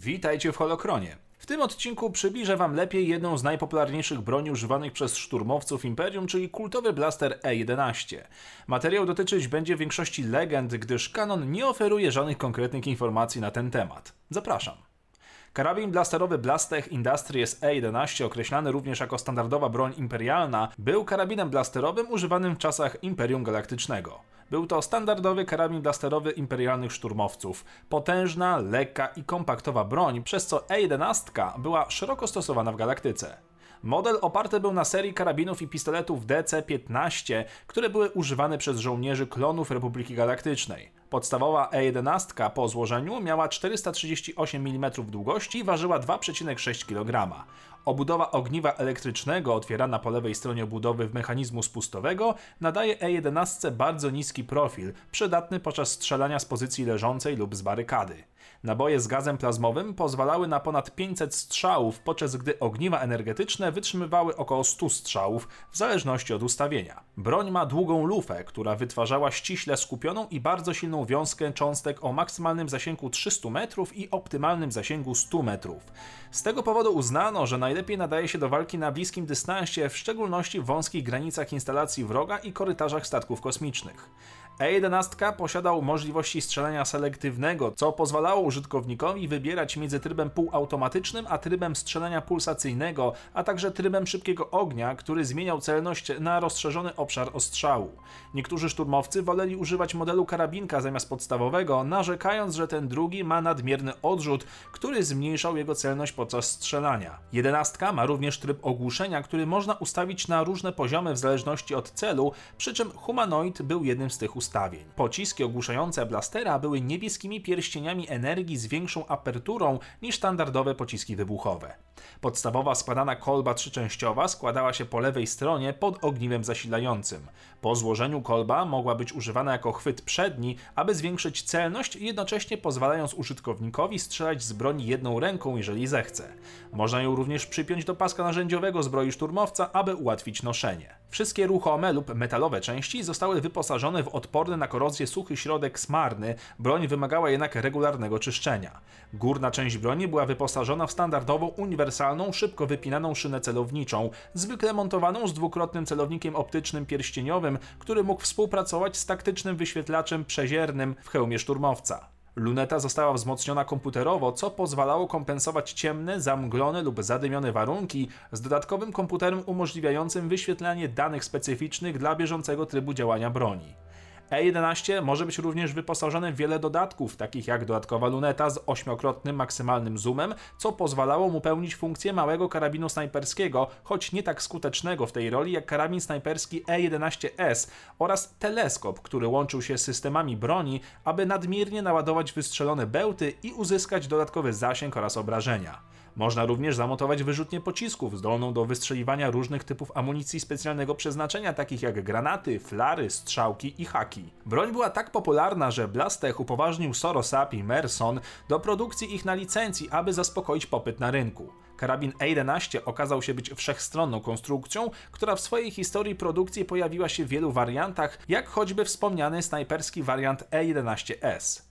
Witajcie w Holokronie. W tym odcinku przybliżę Wam lepiej jedną z najpopularniejszych broni używanych przez szturmowców Imperium, czyli kultowy blaster E11. Materiał dotyczyć będzie większości legend, gdyż kanon nie oferuje żadnych konkretnych informacji na ten temat. Zapraszam. Karabin blasterowy Blastech Industries E11, określany również jako standardowa broń imperialna, był karabinem blasterowym używanym w czasach Imperium Galaktycznego. Był to standardowy karabin blasterowy imperialnych szturmowców. Potężna, lekka i kompaktowa broń, przez co E11 była szeroko stosowana w galaktyce. Model oparty był na serii karabinów i pistoletów DC-15, które były używane przez żołnierzy klonów Republiki Galaktycznej. Podstawowa E11 po złożeniu miała 438 mm długości i ważyła 2,6 kg. Obudowa ogniwa elektrycznego otwierana po lewej stronie obudowy w mechanizmu spustowego nadaje E11 bardzo niski profil, przydatny podczas strzelania z pozycji leżącej lub z barykady. Naboje z gazem plazmowym pozwalały na ponad 500 strzałów, podczas gdy ogniwa energetyczne wytrzymywały około 100 strzałów w zależności od ustawienia. Broń ma długą lufę, która wytwarzała ściśle skupioną i bardzo silną wiązkę cząstek o maksymalnym zasięgu 300 metrów i optymalnym zasięgu 100 metrów. Z tego powodu uznano, że najlepiej nadaje się do walki na bliskim dystansie, w szczególności w wąskich granicach instalacji wroga i korytarzach statków kosmicznych. E11 posiadał możliwości strzelania selektywnego, co pozwalało użytkownikowi wybierać między trybem półautomatycznym a trybem strzelania pulsacyjnego, a także trybem szybkiego ognia, który zmieniał celność na rozszerzony obszar ostrzału. Niektórzy szturmowcy woleli używać modelu karabinka zamiast podstawowego, narzekając, że ten drugi ma nadmierny odrzut, który zmniejszał jego celność podczas strzelania. Jedenastka ma również tryb ogłuszenia, który można ustawić na różne poziomy w zależności od celu, przy czym humanoid był jednym z tych ustawień ustawień. Pociski ogłuszające blastera były niebieskimi pierścieniami energii z większą aperturą niż standardowe pociski wybuchowe. Podstawowa składana kolba trzyczęściowa składała się po lewej stronie pod ogniwem zasilającym. Po złożeniu kolba mogła być używana jako chwyt przedni, aby zwiększyć celność, jednocześnie pozwalając użytkownikowi strzelać z broni jedną ręką, jeżeli zechce. Można ją również przypiąć do paska narzędziowego zbroi szturmowca, aby ułatwić noszenie. Wszystkie ruchome lub metalowe części zostały wyposażone w odporny na korozję suchy środek smarny, broń wymagała jednak regularnego czyszczenia. Górna część broni była wyposażona w standardową uniwersalną, szybko wypinaną szynę celowniczą, zwykle montowaną z dwukrotnym celownikiem optycznym pierścieniowym, który mógł współpracować z taktycznym wyświetlaczem przeziernym w hełmie szturmowca. Luneta została wzmocniona komputerowo, co pozwalało kompensować ciemne, zamglone lub zadymione warunki z dodatkowym komputerem umożliwiającym wyświetlanie danych specyficznych dla bieżącego trybu działania broni. E11 może być również wyposażony w wiele dodatków, takich jak dodatkowa luneta z ośmiokrotnym maksymalnym zoomem, co pozwalało mu pełnić funkcję małego karabinu snajperskiego, choć nie tak skutecznego w tej roli jak karabin snajperski E11S oraz teleskop, który łączył się z systemami broni, aby nadmiernie naładować wystrzelone bełty i uzyskać dodatkowy zasięg oraz obrażenia. Można również zamontować wyrzutnię pocisków zdolną do wystrzeliwania różnych typów amunicji specjalnego przeznaczenia, takich jak granaty, flary, strzałki i haki. Broń była tak popularna, że Blastech upoważnił Sorosap i Merson do produkcji ich na licencji, aby zaspokoić popyt na rynku. Karabin E11 okazał się być wszechstronną konstrukcją, która w swojej historii produkcji pojawiła się w wielu wariantach, jak choćby wspomniany snajperski wariant E11S.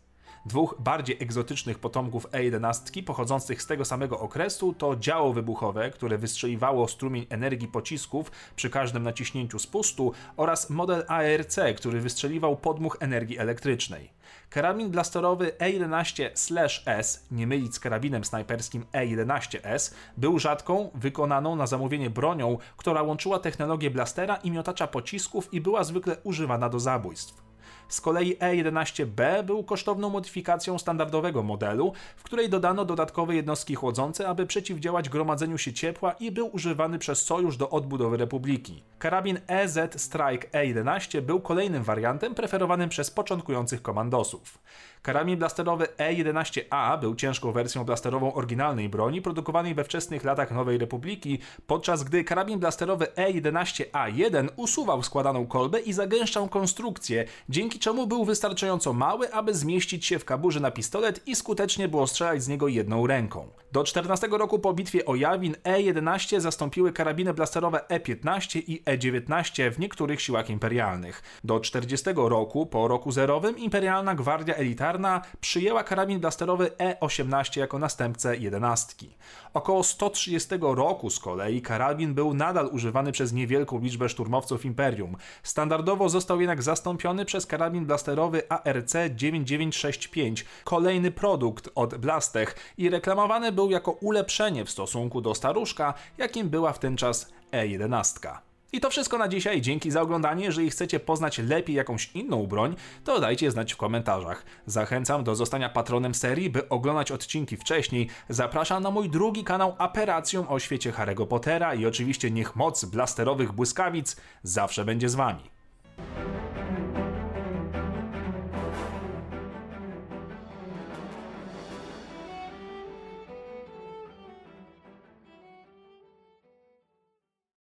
Dwóch bardziej egzotycznych potomków E11 pochodzących z tego samego okresu to działo wybuchowe, które wystrzeliwało strumień energii pocisków przy każdym naciśnięciu spustu oraz model ARC, który wystrzeliwał podmuch energii elektrycznej. Karabin blasterowy E11-S, nie mylić z karabinem snajperskim E11S, był rzadką, wykonaną na zamówienie bronią, która łączyła technologię blastera i miotacza pocisków i była zwykle używana do zabójstw. Z kolei E11B był kosztowną modyfikacją standardowego modelu, w której dodano dodatkowe jednostki chłodzące, aby przeciwdziałać gromadzeniu się ciepła i był używany przez Sojusz do odbudowy Republiki. Karabin EZ Strike E11 był kolejnym wariantem preferowanym przez początkujących komandosów. Karabin blasterowy E11A był ciężką wersją blasterową oryginalnej broni produkowanej we wczesnych latach Nowej Republiki, podczas gdy karabin blasterowy E11A1 usuwał składaną kolbę i zagęszczał konstrukcję, dzięki czemu był wystarczająco mały, aby zmieścić się w kaburze na pistolet i skutecznie było strzelać z niego jedną ręką. Do 14 roku po bitwie o Jawin E11 zastąpiły karabiny blasterowe E15 i E19 w niektórych siłach imperialnych. Do 40 roku, po roku zerowym, Imperialna Gwardia Elitarna przyjęła karabin blasterowy E18 jako następcę jedenastki. Około 130 roku z kolei karabin był nadal używany przez niewielką liczbę szturmowców Imperium. Standardowo został jednak zastąpiony przez karabin blasterowy ARC 9965, kolejny produkt od Blastech i reklamowany był jako ulepszenie w stosunku do staruszka, jakim była w ten czas E11. I to wszystko na dzisiaj. Dzięki za oglądanie. Jeżeli chcecie poznać lepiej jakąś inną broń, to dajcie znać w komentarzach. Zachęcam do zostania patronem serii, by oglądać odcinki wcześniej. Zapraszam na mój drugi kanał Aperacją o świecie Harry'ego Pottera i oczywiście niech moc blasterowych błyskawic zawsze będzie z wami.